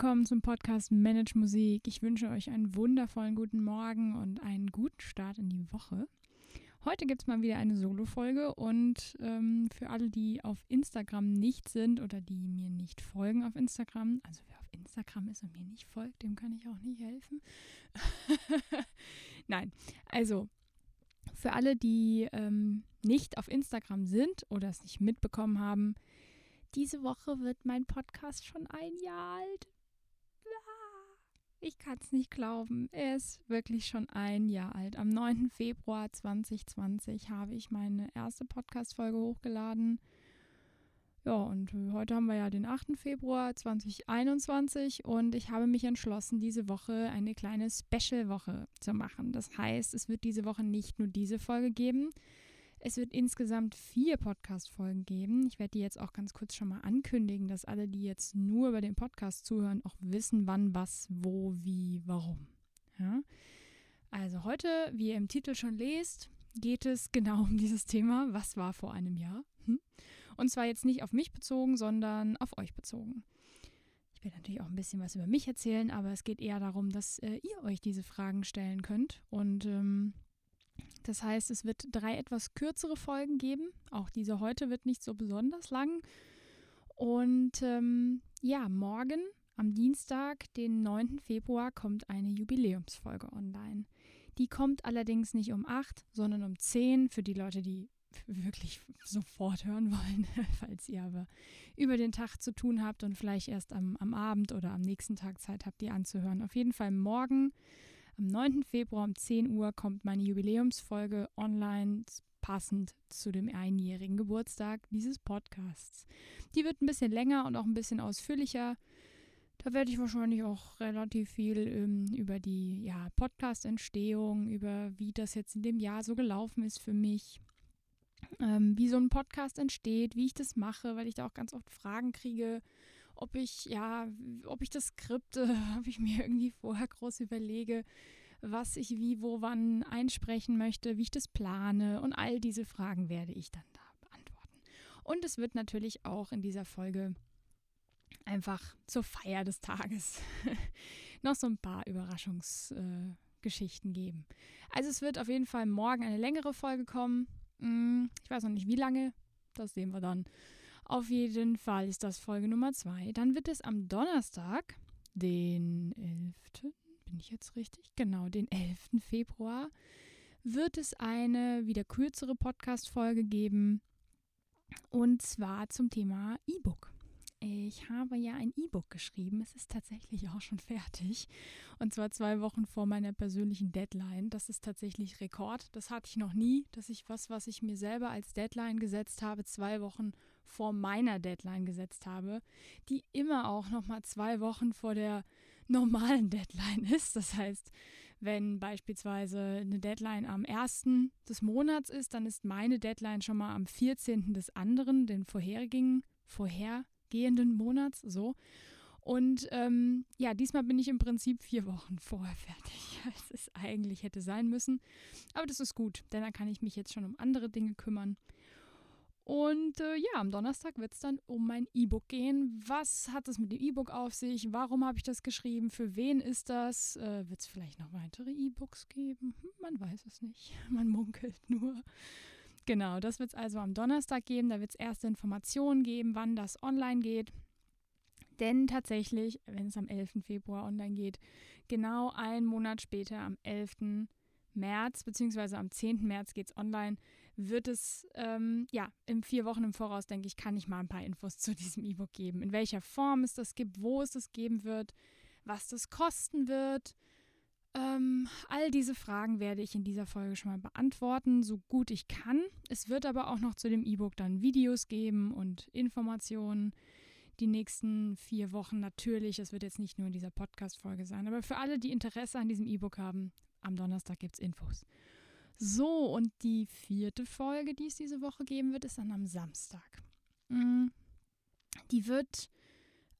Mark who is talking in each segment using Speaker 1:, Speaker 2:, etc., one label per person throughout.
Speaker 1: Willkommen zum Podcast Manage Musik. Ich wünsche euch einen wundervollen guten Morgen und einen guten Start in die Woche. Heute gibt es mal wieder eine Solo-Folge und ähm, für alle, die auf Instagram nicht sind oder die mir nicht folgen auf Instagram, also wer auf Instagram ist und mir nicht folgt, dem kann ich auch nicht helfen. Nein, also für alle, die ähm, nicht auf Instagram sind oder es nicht mitbekommen haben, diese Woche wird mein Podcast schon ein Jahr alt. Ich kann es nicht glauben. Er ist wirklich schon ein Jahr alt. Am 9. Februar 2020 habe ich meine erste Podcast-Folge hochgeladen. Ja, und heute haben wir ja den 8. Februar 2021 und ich habe mich entschlossen, diese Woche eine kleine Special-Woche zu machen. Das heißt, es wird diese Woche nicht nur diese Folge geben, es wird insgesamt vier Podcast-Folgen geben. Ich werde die jetzt auch ganz kurz schon mal ankündigen, dass alle, die jetzt nur über den Podcast zuhören, auch wissen, wann, was, wo, wie, warum. Ja? Also heute, wie ihr im Titel schon lest, geht es genau um dieses Thema, was war vor einem Jahr. Hm? Und zwar jetzt nicht auf mich bezogen, sondern auf euch bezogen. Ich werde natürlich auch ein bisschen was über mich erzählen, aber es geht eher darum, dass äh, ihr euch diese Fragen stellen könnt. Und ähm, das heißt, es wird drei etwas kürzere Folgen geben. Auch diese heute wird nicht so besonders lang. Und ähm, ja, morgen am Dienstag, den 9. Februar, kommt eine Jubiläumsfolge online. Die kommt allerdings nicht um 8, sondern um 10 für die Leute, die wirklich sofort hören wollen, falls ihr aber über den Tag zu tun habt und vielleicht erst am, am Abend oder am nächsten Tag Zeit habt, die anzuhören. Auf jeden Fall morgen am 9. Februar um 10 Uhr kommt meine Jubiläumsfolge online, passend zu dem einjährigen Geburtstag dieses Podcasts. Die wird ein bisschen länger und auch ein bisschen ausführlicher. Da werde ich wahrscheinlich auch relativ viel ähm, über die ja, Podcast-Entstehung, über wie das jetzt in dem Jahr so gelaufen ist für mich, ähm, wie so ein Podcast entsteht, wie ich das mache, weil ich da auch ganz oft Fragen kriege ob ich, ja, ob ich das Skripte, ob ich mir irgendwie vorher groß überlege, was ich wie, wo, wann einsprechen möchte, wie ich das plane und all diese Fragen werde ich dann da beantworten. Und es wird natürlich auch in dieser Folge einfach zur Feier des Tages noch so ein paar Überraschungsgeschichten äh, geben. Also es wird auf jeden Fall morgen eine längere Folge kommen. Hm, ich weiß noch nicht wie lange, das sehen wir dann. Auf jeden Fall ist das Folge Nummer zwei. Dann wird es am Donnerstag, den 11. Bin ich jetzt richtig? Genau, den 11. Februar wird es eine wieder kürzere Podcast-Folge geben. Und zwar zum Thema E-Book. Ich habe ja ein E-Book geschrieben. Es ist tatsächlich auch schon fertig. Und zwar zwei Wochen vor meiner persönlichen Deadline. Das ist tatsächlich Rekord. Das hatte ich noch nie, dass ich was, was ich mir selber als Deadline gesetzt habe, zwei Wochen vor meiner Deadline gesetzt habe, die immer auch nochmal zwei Wochen vor der normalen Deadline ist. Das heißt, wenn beispielsweise eine Deadline am 1. des Monats ist, dann ist meine Deadline schon mal am 14. des anderen, den vorherigen, vorhergehenden Monats, so. Und ähm, ja, diesmal bin ich im Prinzip vier Wochen vorher fertig, als es eigentlich hätte sein müssen. Aber das ist gut, denn dann kann ich mich jetzt schon um andere Dinge kümmern. Und äh, ja, am Donnerstag wird es dann um mein E-Book gehen. Was hat es mit dem E-Book auf sich? Warum habe ich das geschrieben? Für wen ist das? Äh, wird es vielleicht noch weitere E-Books geben? Hm, man weiß es nicht. Man munkelt nur. Genau, das wird es also am Donnerstag geben. Da wird es erste Informationen geben, wann das online geht. Denn tatsächlich, wenn es am 11. Februar online geht, genau einen Monat später, am 11. März, beziehungsweise am 10. März geht es online, wird es, ähm, ja, in vier Wochen im Voraus, denke ich, kann ich mal ein paar Infos zu diesem E-Book geben. In welcher Form es das gibt, wo es das geben wird, was das kosten wird. Ähm, all diese Fragen werde ich in dieser Folge schon mal beantworten, so gut ich kann. Es wird aber auch noch zu dem E-Book dann Videos geben und Informationen. Die nächsten vier Wochen natürlich. Es wird jetzt nicht nur in dieser Podcast-Folge sein, aber für alle, die Interesse an diesem E-Book haben, am Donnerstag gibt es Infos. So, und die vierte Folge, die es diese Woche geben wird, ist dann am Samstag. Mm, die wird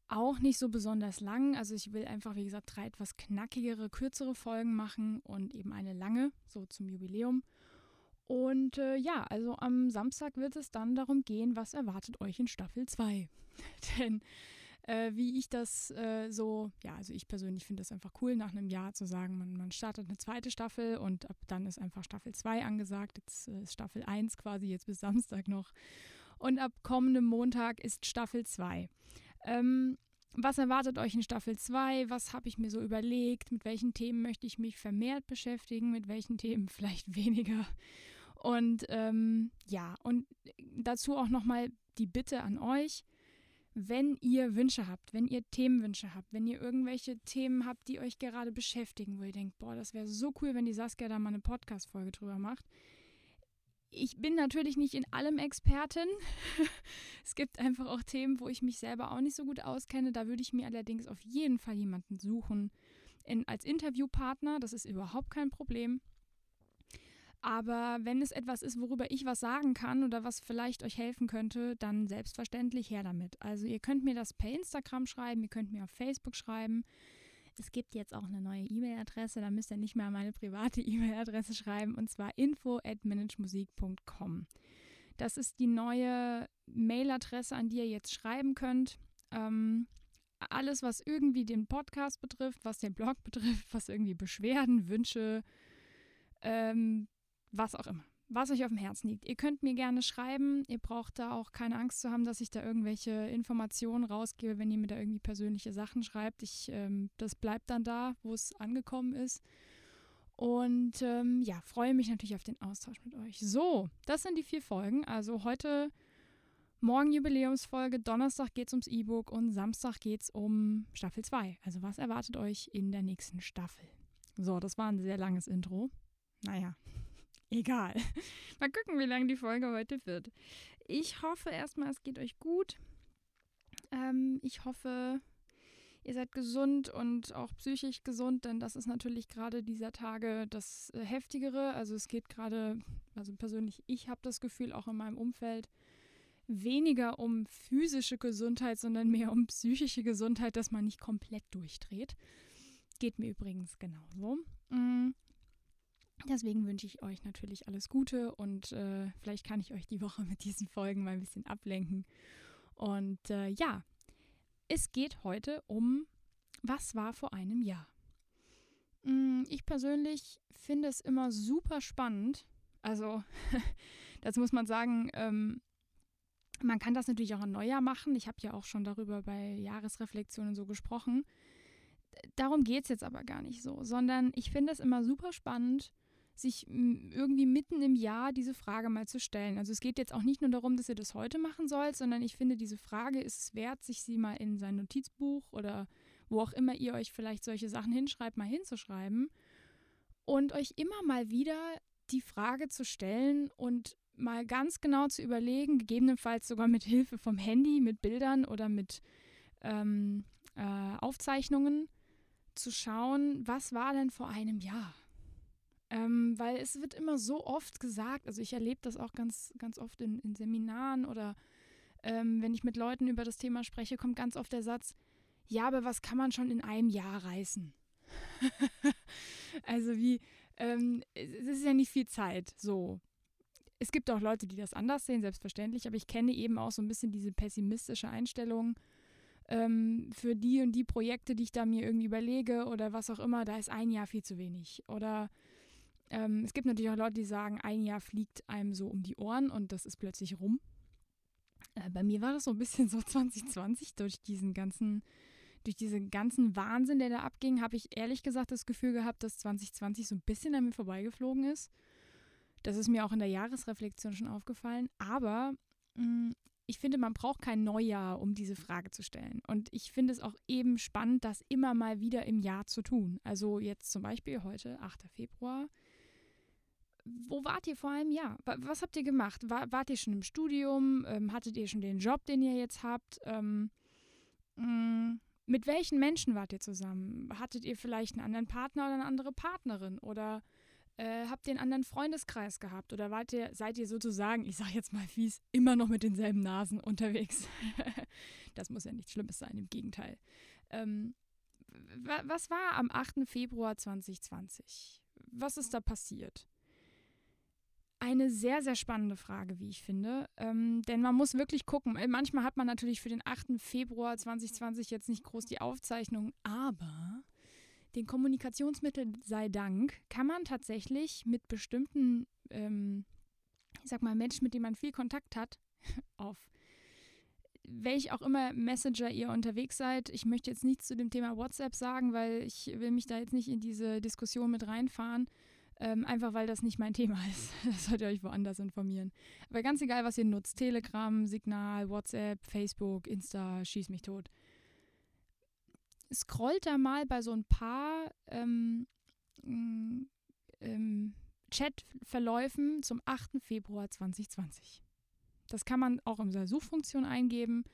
Speaker 1: auch nicht so besonders lang. Also ich will einfach, wie gesagt, drei etwas knackigere, kürzere Folgen machen und eben eine lange, so zum Jubiläum. Und äh, ja, also am Samstag wird es dann darum gehen, was erwartet euch in Staffel 2. Denn äh, wie ich das äh, so, ja, also ich persönlich finde das einfach cool, nach einem Jahr zu sagen, man, man startet eine zweite Staffel und ab dann ist einfach Staffel 2 angesagt. Jetzt äh, ist Staffel 1 quasi jetzt bis Samstag noch. Und ab kommendem Montag ist Staffel 2. Ähm, was erwartet euch in Staffel 2? Was habe ich mir so überlegt? Mit welchen Themen möchte ich mich vermehrt beschäftigen? Mit welchen Themen vielleicht weniger? Und ähm, ja, und dazu auch nochmal die Bitte an euch, wenn ihr Wünsche habt, wenn ihr Themenwünsche habt, wenn ihr irgendwelche Themen habt, die euch gerade beschäftigen, wo ihr denkt, boah, das wäre so cool, wenn die Saskia da mal eine Podcast-Folge drüber macht. Ich bin natürlich nicht in allem Expertin. es gibt einfach auch Themen, wo ich mich selber auch nicht so gut auskenne. Da würde ich mir allerdings auf jeden Fall jemanden suchen in, als Interviewpartner. Das ist überhaupt kein Problem. Aber wenn es etwas ist, worüber ich was sagen kann oder was vielleicht euch helfen könnte, dann selbstverständlich her damit. Also ihr könnt mir das per Instagram schreiben, ihr könnt mir auf Facebook schreiben. Es gibt jetzt auch eine neue E-Mail-Adresse, da müsst ihr nicht mehr meine private E-Mail-Adresse schreiben, und zwar info at managemusik.com. Das ist die neue Mail-Adresse, an die ihr jetzt schreiben könnt. Ähm, alles, was irgendwie den Podcast betrifft, was den Blog betrifft, was irgendwie Beschwerden, Wünsche, ähm, was auch immer, was euch auf dem Herzen liegt. Ihr könnt mir gerne schreiben. Ihr braucht da auch keine Angst zu haben, dass ich da irgendwelche Informationen rausgebe, wenn ihr mir da irgendwie persönliche Sachen schreibt. Ich, ähm, das bleibt dann da, wo es angekommen ist. Und ähm, ja, freue mich natürlich auf den Austausch mit euch. So, das sind die vier Folgen. Also heute morgen Jubiläumsfolge, Donnerstag geht es ums E-Book und Samstag geht es um Staffel 2. Also was erwartet euch in der nächsten Staffel? So, das war ein sehr langes Intro. Naja, Egal. Mal gucken, wie lang die Folge heute wird. Ich hoffe erstmal, es geht euch gut. Ähm, ich hoffe, ihr seid gesund und auch psychisch gesund, denn das ist natürlich gerade dieser Tage das äh, Heftigere. Also es geht gerade, also persönlich, ich habe das Gefühl auch in meinem Umfeld, weniger um physische Gesundheit, sondern mehr um psychische Gesundheit, dass man nicht komplett durchdreht. Geht mir übrigens genauso. Mhm. Deswegen wünsche ich euch natürlich alles Gute und äh, vielleicht kann ich euch die Woche mit diesen Folgen mal ein bisschen ablenken. Und äh, ja, es geht heute um, was war vor einem Jahr? Mm, ich persönlich finde es immer super spannend. Also, das muss man sagen, ähm, man kann das natürlich auch im Neujahr machen. Ich habe ja auch schon darüber bei Jahresreflexionen so gesprochen. Darum geht es jetzt aber gar nicht so, sondern ich finde es immer super spannend, sich irgendwie mitten im Jahr diese Frage mal zu stellen. Also es geht jetzt auch nicht nur darum, dass ihr das heute machen sollt, sondern ich finde, diese Frage ist es wert, sich sie mal in sein Notizbuch oder wo auch immer ihr euch vielleicht solche Sachen hinschreibt, mal hinzuschreiben und euch immer mal wieder die Frage zu stellen und mal ganz genau zu überlegen, gegebenenfalls sogar mit Hilfe vom Handy, mit Bildern oder mit ähm, äh, Aufzeichnungen, zu schauen, was war denn vor einem Jahr? Ähm, weil es wird immer so oft gesagt, also ich erlebe das auch ganz, ganz oft in, in Seminaren oder ähm, wenn ich mit Leuten über das Thema spreche, kommt ganz oft der Satz, ja, aber was kann man schon in einem Jahr reißen? also wie, ähm, es ist ja nicht viel Zeit, so. Es gibt auch Leute, die das anders sehen, selbstverständlich, aber ich kenne eben auch so ein bisschen diese pessimistische Einstellung ähm, für die und die Projekte, die ich da mir irgendwie überlege oder was auch immer, da ist ein Jahr viel zu wenig. Oder ähm, es gibt natürlich auch Leute, die sagen, ein Jahr fliegt einem so um die Ohren und das ist plötzlich rum. Äh, bei mir war das so ein bisschen so 2020 durch diesen ganzen, durch diesen ganzen Wahnsinn, der da abging, habe ich ehrlich gesagt das Gefühl gehabt, dass 2020 so ein bisschen an mir vorbeigeflogen ist. Das ist mir auch in der Jahresreflexion schon aufgefallen. Aber mh, mm, ich finde, man braucht kein Neujahr, um diese Frage zu stellen. Und ich finde es auch eben spannend, das immer mal wieder im Jahr zu tun. Also jetzt zum Beispiel heute, 8. Februar, wo wart ihr vor einem Jahr? Was habt ihr gemacht? War, wart ihr schon im Studium? Ähm, hattet ihr schon den Job, den ihr jetzt habt? Ähm, mm, mit welchen Menschen wart ihr zusammen? Hattet ihr vielleicht einen anderen Partner oder eine andere Partnerin? Oder äh, habt ihr einen anderen Freundeskreis gehabt? Oder wart ihr, seid ihr sozusagen, ich sag jetzt mal fies, immer noch mit denselben Nasen unterwegs? das muss ja nichts Schlimmes sein, im Gegenteil. Ähm, was war am 8. Februar 2020? Was ist da passiert? Eine sehr, sehr spannende Frage, wie ich finde. Ähm, denn man muss wirklich gucken. Äh, manchmal hat man natürlich für den 8. Februar 2020 jetzt nicht groß die Aufzeichnung, aber den Kommunikationsmitteln sei Dank kann man tatsächlich mit bestimmten, ähm, ich sag mal, Menschen, mit denen man viel Kontakt hat, auf welch auch immer Messenger ihr unterwegs seid. Ich möchte jetzt nichts zu dem Thema WhatsApp sagen, weil ich will mich da jetzt nicht in diese Diskussion mit reinfahren. Ähm, einfach weil das nicht mein Thema ist. Das sollt ihr euch woanders informieren. Aber ganz egal, was ihr nutzt. Telegram, Signal, WhatsApp, Facebook, Insta, schieß mich tot. Scrollt da mal bei so ein paar ähm, mm, ähm, Chatverläufen zum 8. Februar 2020. Das kann man auch in der Suchfunktion eingeben.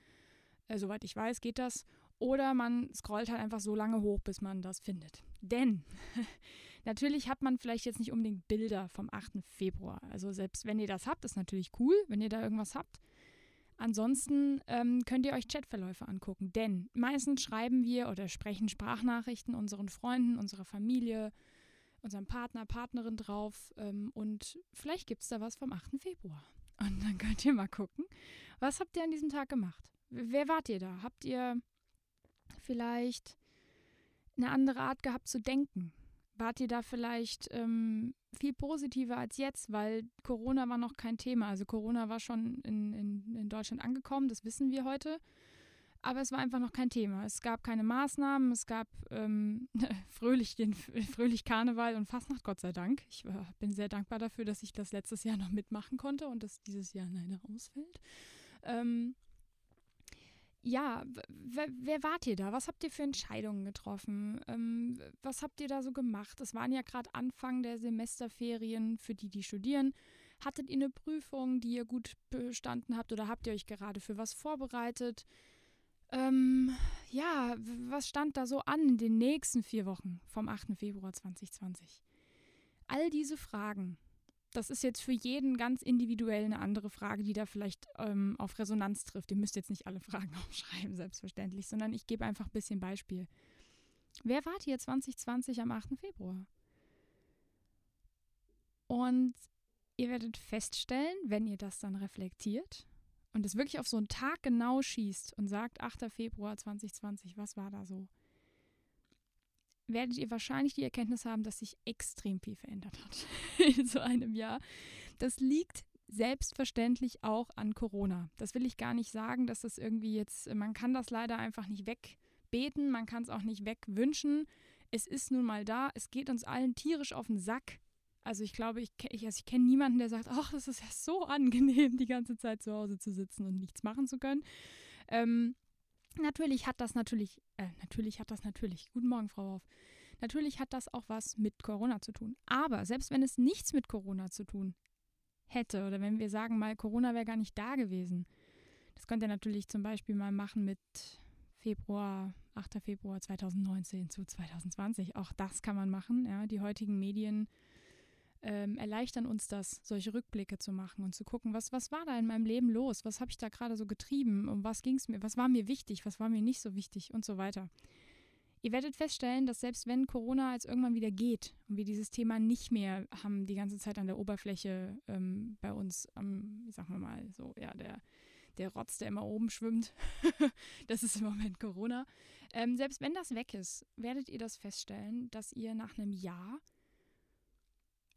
Speaker 1: Äh, soweit ich weiß, geht das. Oder man scrollt halt einfach so lange hoch, bis man das findet. Denn natürlich hat man vielleicht jetzt nicht unbedingt Bilder vom 8. Februar. Also selbst wenn ihr das habt, ist natürlich cool, wenn ihr da irgendwas habt. Ansonsten ähm, könnt ihr euch Chatverläufe angucken, denn meistens schreiben wir oder sprechen Sprachnachrichten unseren Freunden, unserer Familie, unserem Partner, Partnerin drauf ähm, und vielleicht gibt es da was vom 8. Februar. Und dann könnt ihr mal gucken, was habt ihr an diesem Tag gemacht? Wer wart ihr da? Habt ihr vielleicht eine andere Art gehabt zu denken? Wart ihr da vielleicht ähm, viel positiver als jetzt, weil Corona war noch kein Thema. Also Corona war schon in, in, in Deutschland angekommen, das wissen wir heute. Aber es war einfach noch kein Thema. Es gab keine Maßnahmen, es gab ähm, fröhlich, den, fröhlich Karneval und Fastnacht, Gott sei Dank. Ich äh, bin sehr dankbar dafür, dass ich das letztes Jahr noch mitmachen konnte und dass dieses Jahr leider ausfällt. Ähm, ja, wer wart ihr da? Was habt ihr für Entscheidungen getroffen? Ähm, was habt ihr da so gemacht? Es waren ja gerade Anfang der Semesterferien für die, die studieren. Hattet ihr eine Prüfung, die ihr gut bestanden habt oder habt ihr euch gerade für was vorbereitet? Ähm, ja, was stand da so an in den nächsten vier Wochen vom 8. Februar 2020? All diese Fragen, das ist jetzt für jeden ganz individuell eine andere Frage, die da vielleicht ähm, auf Resonanz trifft. Ihr müsst jetzt nicht alle Fragen aufschreiben, selbstverständlich, sondern ich gebe einfach ein bisschen Beispiel. Wer wart ihr 2020 am 8. Februar? Und ihr werdet feststellen, wenn ihr das dann reflektiert, und es wirklich auf so einen Tag genau schießt und sagt, 8. Februar 2020, was war da so? Werdet ihr wahrscheinlich die Erkenntnis haben, dass sich extrem viel verändert hat in so einem Jahr. Das liegt selbstverständlich auch an Corona. Das will ich gar nicht sagen, dass das irgendwie jetzt, man kann das leider einfach nicht wegbeten, man kann es auch nicht wegwünschen. Es ist nun mal da, es geht uns allen tierisch auf den Sack. Also ich glaube, ich, ich, also ich kenne niemanden, der sagt, ach, es ist ja so angenehm, die ganze Zeit zu Hause zu sitzen und nichts machen zu können. Ähm, natürlich hat das natürlich, äh, natürlich hat das natürlich, guten Morgen, Frau Hoff, natürlich hat das auch was mit Corona zu tun. Aber selbst wenn es nichts mit Corona zu tun hätte oder wenn wir sagen mal, Corona wäre gar nicht da gewesen, das könnt ihr natürlich zum Beispiel mal machen mit Februar, 8. Februar 2019 zu 2020. Auch das kann man machen. Ja, die heutigen Medien ähm, erleichtern uns das, solche Rückblicke zu machen und zu gucken, was, was war da in meinem Leben los? Was habe ich da gerade so getrieben? Um was ging es mir? Was war mir wichtig? Was war mir nicht so wichtig? Und so weiter. Ihr werdet feststellen, dass selbst wenn Corona jetzt irgendwann wieder geht und wir dieses Thema nicht mehr haben, die ganze Zeit an der Oberfläche ähm, bei uns, ähm, sagen wir mal, so, ja, der, der Rotz, der immer oben schwimmt, das ist im Moment Corona. Ähm, selbst wenn das weg ist, werdet ihr das feststellen, dass ihr nach einem Jahr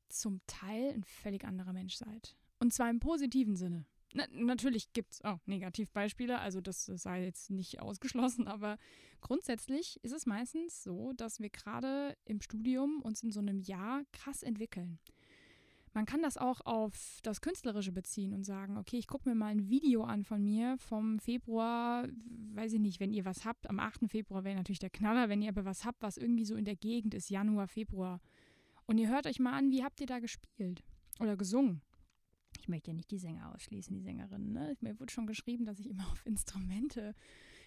Speaker 1: zum Teil ein völlig anderer Mensch seid. Und zwar im positiven Sinne. Na, natürlich gibt es auch Negativbeispiele, also das sei jetzt nicht ausgeschlossen, aber grundsätzlich ist es meistens so, dass wir gerade im Studium uns in so einem Jahr krass entwickeln. Man kann das auch auf das Künstlerische beziehen und sagen, okay, ich gucke mir mal ein Video an von mir vom Februar, weiß ich nicht, wenn ihr was habt, am 8. Februar wäre natürlich der Knaller, wenn ihr aber was habt, was irgendwie so in der Gegend ist, Januar, Februar, und ihr hört euch mal an, wie habt ihr da gespielt oder gesungen? Ich möchte ja nicht die Sänger ausschließen, die Sängerinnen. Ne? Mir wurde schon geschrieben, dass ich immer auf Instrumente,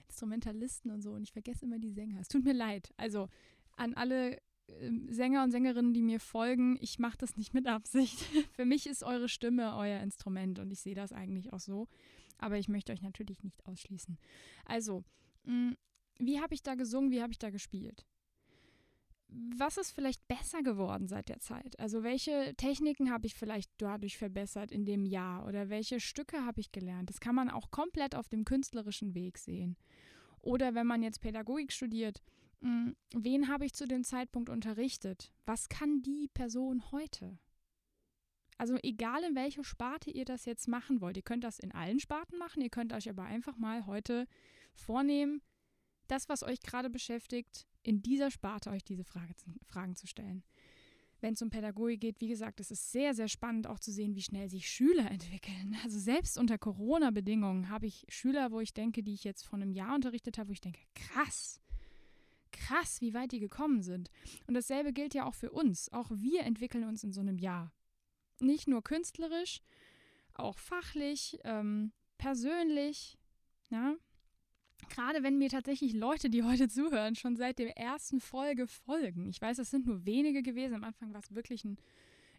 Speaker 1: Instrumentalisten und so und ich vergesse immer die Sänger. Es tut mir leid. Also an alle äh, Sänger und Sängerinnen, die mir folgen, ich mache das nicht mit Absicht. Für mich ist eure Stimme euer Instrument und ich sehe das eigentlich auch so. Aber ich möchte euch natürlich nicht ausschließen. Also, mh, mm, wie habe ich da gesungen, wie habe ich da gespielt? Was ist vielleicht besser geworden seit der Zeit? Also welche Techniken habe ich vielleicht dadurch verbessert in dem Jahr oder welche Stücke habe ich gelernt? Das kann man auch komplett auf dem künstlerischen Weg sehen. Oder wenn man jetzt Pädagogik studiert, hm, wen habe ich zu dem Zeitpunkt unterrichtet? Was kann die Person heute? Also egal in welcher Sparte ihr das jetzt machen wollt, ihr könnt das in allen Sparten machen, ihr könnt euch aber einfach mal heute vornehmen, das, was euch gerade beschäftigt, in dieser Sparte euch diese Frage, Fragen zu stellen. Wenn es um Pädagogik geht, wie gesagt, es ist sehr, sehr spannend auch zu sehen, wie schnell sich Schüler entwickeln. Also selbst unter Corona-Bedingungen habe ich Schüler, wo ich denke, die ich jetzt vor einem Jahr unterrichtet habe, wo ich denke, krass, krass, wie weit die gekommen sind. Und dasselbe gilt ja auch für uns. Auch wir entwickeln uns in so einem Jahr nicht nur künstlerisch, auch fachlich, ähm, persönlich. Ja? Gerade wenn mir tatsächlich Leute, die heute zuhören, schon seit der ersten Folge folgen. Ich weiß, es sind nur wenige gewesen. Am Anfang war es wirklich ein,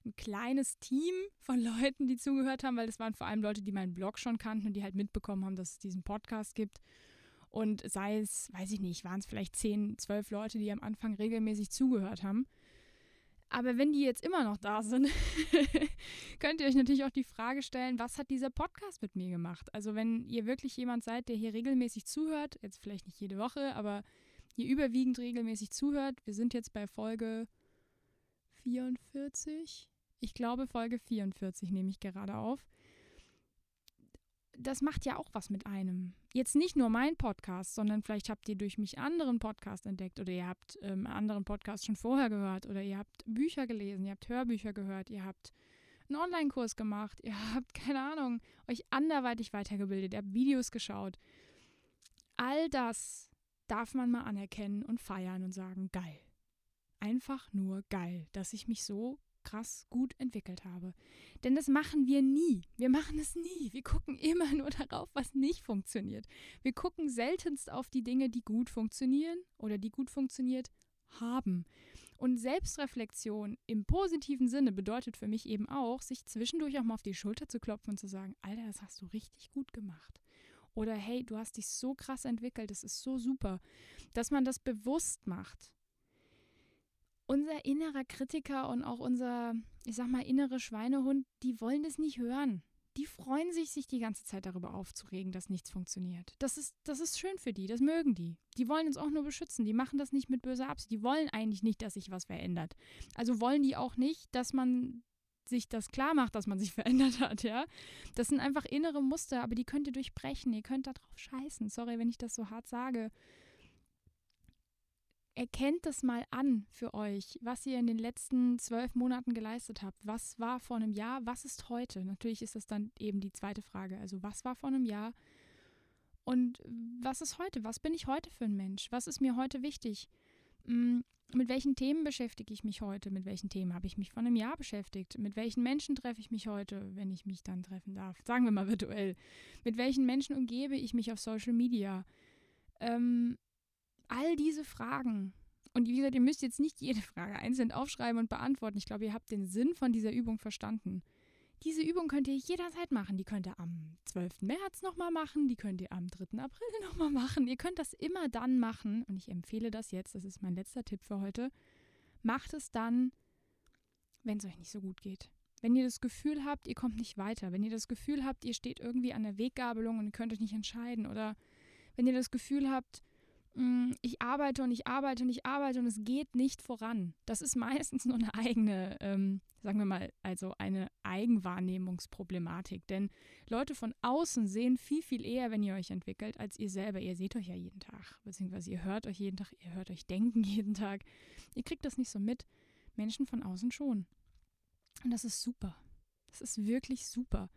Speaker 1: ein kleines Team von Leuten, die zugehört haben, weil es waren vor allem Leute, die meinen Blog schon kannten und die halt mitbekommen haben, dass es diesen Podcast gibt. Und sei es, weiß ich nicht, waren es vielleicht zehn, zwölf Leute, die am Anfang regelmäßig zugehört haben. Aber wenn die jetzt immer noch da sind, könnt ihr euch natürlich auch die Frage stellen, was hat dieser Podcast mit mir gemacht? Also wenn ihr wirklich jemand seid, der hier regelmäßig zuhört, jetzt vielleicht nicht jede Woche, aber hier überwiegend regelmäßig zuhört, wir sind jetzt bei Folge 44. Ich glaube, Folge 44 nehme ich gerade auf das macht ja auch was mit einem. Jetzt nicht nur mein Podcast, sondern vielleicht habt ihr durch mich anderen Podcast entdeckt oder ihr habt ähm, anderen Podcast schon vorher gehört oder ihr habt Bücher gelesen, ihr habt Hörbücher gehört, ihr habt einen Online-Kurs gemacht, ihr habt, keine Ahnung, euch anderweitig weitergebildet, ihr habt Videos geschaut. All das darf man mal anerkennen und feiern und sagen, geil. Einfach nur geil, dass ich mich so krass gut entwickelt habe. Denn das machen wir nie. Wir machen es nie. Wir gucken immer nur darauf, was nicht funktioniert. Wir gucken seltenst auf die Dinge, die gut funktionieren oder die gut funktioniert haben. Und Selbstreflexion im positiven Sinne bedeutet für mich eben auch, sich zwischendurch auch mal auf die Schulter zu klopfen und zu sagen, Alter, das hast du richtig gut gemacht. Oder hey, du hast dich so krass entwickelt, das ist so super. Dass man das bewusst macht unser innerer Kritiker und auch unser, ich sag mal, innere Schweinehund, die wollen das nicht hören. Die freuen sich, sich die ganze Zeit darüber aufzuregen, dass nichts funktioniert. Das ist, das ist schön für die, das mögen die. Die wollen uns auch nur beschützen. Die machen das nicht mit böser Absicht. Die wollen eigentlich nicht, dass sich was verändert. Also wollen die auch nicht, dass man sich das klar macht, dass man sich verändert hat, ja. Das sind einfach innere Muster, aber die könnt ihr durchbrechen. Ihr könnt da drauf scheißen. Sorry, wenn ich das so hart sage erkennt das mal an für euch, was ihr in den letzten zwölf Monaten geleistet habt. Was war vor einem Jahr? Was ist heute? Natürlich ist das dann eben die zweite Frage. Also was war vor einem Jahr? Und was ist heute? Was bin ich heute für ein Mensch? Was ist mir heute wichtig? Hm, mit welchen Themen beschäftige ich mich heute? Mit welchen Themen habe ich mich vor einem Jahr beschäftigt? Mit welchen Menschen treffe ich mich heute, wenn ich mich dann treffen darf? Sagen wir mal virtuell. Mit welchen Menschen umgebe ich mich auf Social Media? Ähm, all diese Fragen. Und wie gesagt, ihr müsst jetzt nicht jede Frage einzeln aufschreiben und beantworten. Ich glaube, ihr habt den Sinn von dieser Übung verstanden. Diese Übung könnt ihr jederzeit machen. Die könnt ihr am 12. März nochmal machen. Die könnt ihr am 3. April nochmal machen. Ihr könnt das immer dann machen. Und ich empfehle das jetzt. Das ist mein letzter Tipp für heute. Macht es dann, wenn es euch nicht so gut geht. Wenn ihr das Gefühl habt, ihr kommt nicht weiter. Wenn ihr das Gefühl habt, ihr steht irgendwie an der Weggabelung und könnt euch nicht entscheiden. Oder wenn ihr das Gefühl habt, ich arbeite und ich arbeite und ich arbeite und es geht nicht voran. Das ist meistens nur eine eigene, ähm, sagen wir mal, also eine Eigenwahrnehmungsproblematik. Denn Leute von außen sehen viel, viel eher, wenn ihr euch entwickelt, als ihr selber. Ihr seht euch ja jeden Tag, beziehungsweise ihr hört euch jeden Tag, ihr hört euch denken jeden Tag. Ihr kriegt das nicht so mit. Menschen von außen schon. Und das ist super. Das ist wirklich super.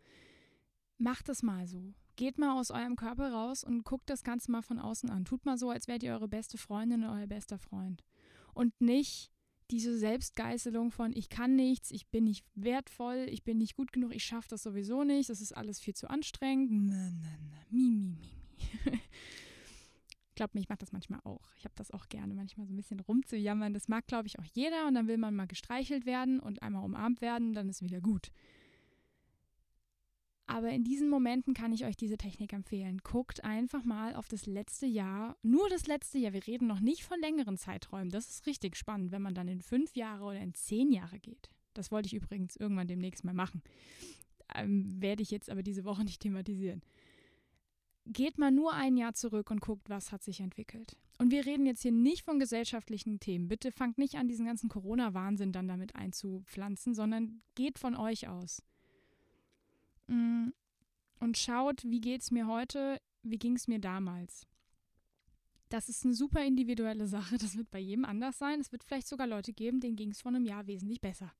Speaker 1: Macht das mal so. Geht mal aus eurem Körper raus und guckt das Ganze mal von außen an. Tut mal so, als wärt ihr eure beste Freundin oder euer bester Freund. Und nicht diese Selbstgeißelung von ich kann nichts, ich bin nicht wertvoll, ich bin nicht gut genug, ich schaffe das sowieso nicht, das ist alles viel zu anstrengend. Na, na, na, mi, mi, mi, mi. Glaubt mir, ich mache das manchmal auch. Ich habe das auch gerne, manchmal so ein bisschen rumzujammern. Das mag, glaube ich, auch jeder. Und dann will man mal gestreichelt werden und einmal umarmt werden, dann ist wieder gut. Aber in diesen Momenten kann ich euch diese Technik empfehlen. Guckt einfach mal auf das letzte Jahr, nur das letzte Jahr. Wir reden noch nicht von längeren Zeiträumen. Das ist richtig spannend, wenn man dann in fünf Jahre oder in zehn Jahre geht. Das wollte ich übrigens irgendwann demnächst mal machen. Ähm, werde ich jetzt aber diese Woche nicht thematisieren. Geht mal nur ein Jahr zurück und guckt, was hat sich entwickelt. Und wir reden jetzt hier nicht von gesellschaftlichen Themen. Bitte fangt nicht an, diesen ganzen Corona-Wahnsinn dann damit einzupflanzen, sondern geht von euch aus. Mm, und schaut, wie geht es mir heute, wie ging es mir damals. Das ist eine super individuelle Sache, das wird bei jedem anders sein. Es wird vielleicht sogar Leute geben, denen ging es vor einem Jahr wesentlich besser.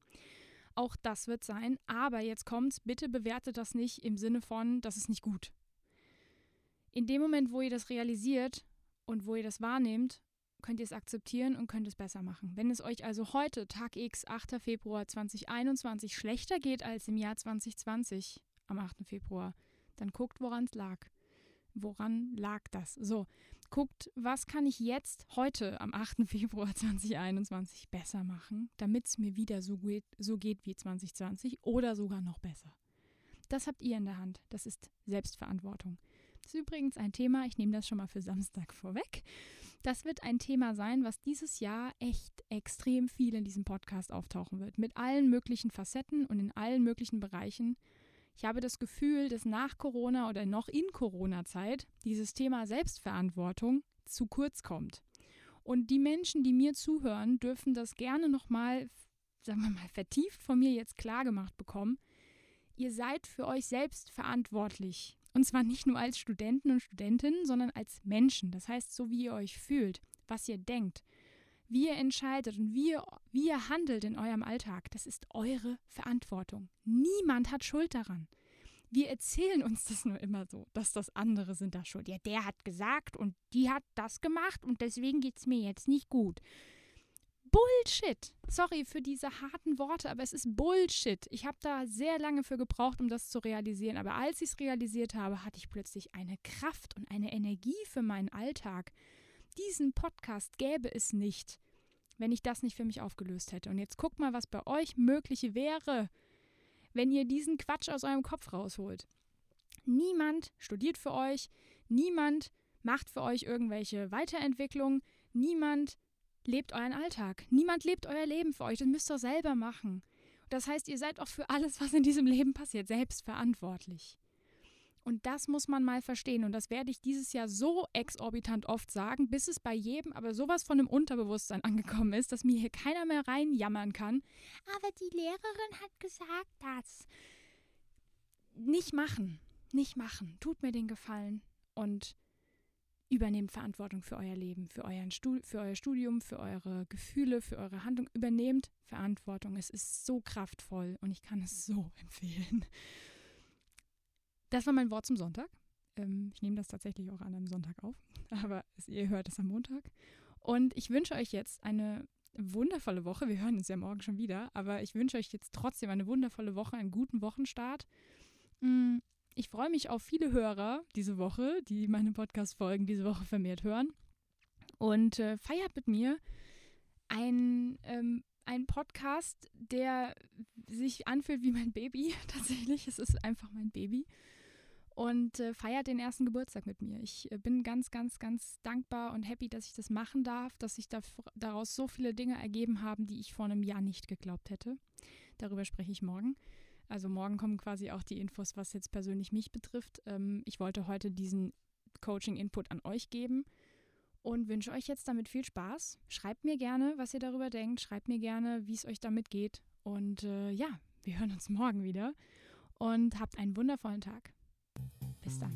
Speaker 1: Auch das wird sein, aber jetzt kommt's, bitte bewertet das nicht im Sinne von, das ist nicht gut. In dem Moment, wo ihr das realisiert und wo ihr das wahrnehmt, könnt ihr es akzeptieren und könnt es besser machen. Wenn es euch also heute, Tag X, 8. Februar 2021, schlechter geht als im Jahr 2020, am 8. Februar, dann guckt, woran es lag. Woran lag das? So, guckt, was kann ich jetzt heute am 8. Februar 2021 besser machen, damit es mir wieder so geht, so geht wie 2020 oder sogar noch besser. Das habt ihr in der Hand. Das ist Selbstverantwortung. Das ist übrigens ein Thema, ich nehme das schon mal für Samstag vorweg. Das wird ein Thema sein, was dieses Jahr echt extrem viel in diesem Podcast auftauchen wird. Mit allen möglichen Facetten und in allen möglichen Bereichen. Ich habe das Gefühl, dass nach Corona oder noch in Corona-Zeit dieses Thema Selbstverantwortung zu kurz kommt. Und die Menschen, die mir zuhören, dürfen das gerne nochmal, sagen wir mal, vertieft von mir jetzt klar gemacht bekommen. Ihr seid für euch selbst verantwortlich. Und zwar nicht nur als Studenten und Studentinnen, sondern als Menschen. Das heißt, so wie ihr euch fühlt, was ihr denkt, wie ihr entscheidet und wie ihr, wie ihr handelt in eurem Alltag, das ist eure Verantwortung. Niemand hat Schuld daran. Wir erzählen uns das nur immer so, dass das andere sind da schuld. Ja, der hat gesagt und die hat das gemacht und deswegen geht es mir jetzt nicht gut. Bullshit. Sorry für diese harten Worte, aber es ist Bullshit. Ich habe da sehr lange für gebraucht, um das zu realisieren. Aber als ich es realisiert habe, hatte ich plötzlich eine Kraft und eine Energie für meinen Alltag diesen Podcast gäbe es nicht, wenn ich das nicht für mich aufgelöst hätte. Und jetzt guckt mal, was bei euch möglich wäre, wenn ihr diesen Quatsch aus eurem Kopf rausholt. Niemand studiert für euch, niemand macht für euch irgendwelche Weiterentwicklungen, niemand lebt euren Alltag, niemand lebt euer Leben für euch, das müsst ihr selber machen. Das heißt, ihr seid auch für alles, was in diesem Leben passiert, selbst verantwortlich. Und das muss man mal verstehen. Und das werde ich dieses Jahr so exorbitant oft sagen, bis es bei jedem aber sowas von dem Unterbewusstsein angekommen ist, dass mir hier keiner mehr reinjammern kann. Aber die Lehrerin hat gesagt, das. Nicht machen. Nicht machen. Tut mir den Gefallen. Und übernehmt Verantwortung für euer Leben, für, euren Stu für euer Studium, für eure Gefühle, für eure Handlung. Übernehmt Verantwortung. Es ist so kraftvoll und ich kann es so empfehlen. Das war mein Wort zum Sonntag. Ähm, ich nehme das tatsächlich auch an einem Sonntag auf, aber ihr hört es am Montag. Und ich wünsche euch jetzt eine wundervolle Woche. Wir hören uns ja morgen schon wieder, aber ich wünsche euch jetzt trotzdem eine wundervolle Woche, einen guten Wochenstart. Mm, ich freue mich auf viele Hörer diese Woche, die meine Podcast-Folgen diese Woche vermehrt hören. Und äh, feiert mit mir ein ähm, ein Podcast, der sich anfühlt wie mein Baby. Tatsächlich, es ist einfach mein Baby. Und äh, feiert den ersten Geburtstag mit mir. Ich äh, bin ganz, ganz, ganz dankbar und happy, dass ich das machen darf, dass sich da, daraus so viele Dinge ergeben haben, die ich vor einem Jahr nicht geglaubt hätte. Darüber spreche ich morgen. Also morgen kommen quasi auch die Infos, was jetzt persönlich mich betrifft. Ähm, ich wollte heute diesen Coaching-Input an euch geben und wünsche euch jetzt damit viel Spaß. Schreibt mir gerne, was ihr darüber denkt. Schreibt mir gerne, wie es euch damit geht. Und äh, ja, wir hören uns morgen wieder und habt einen wundervollen Tag. Bis dann.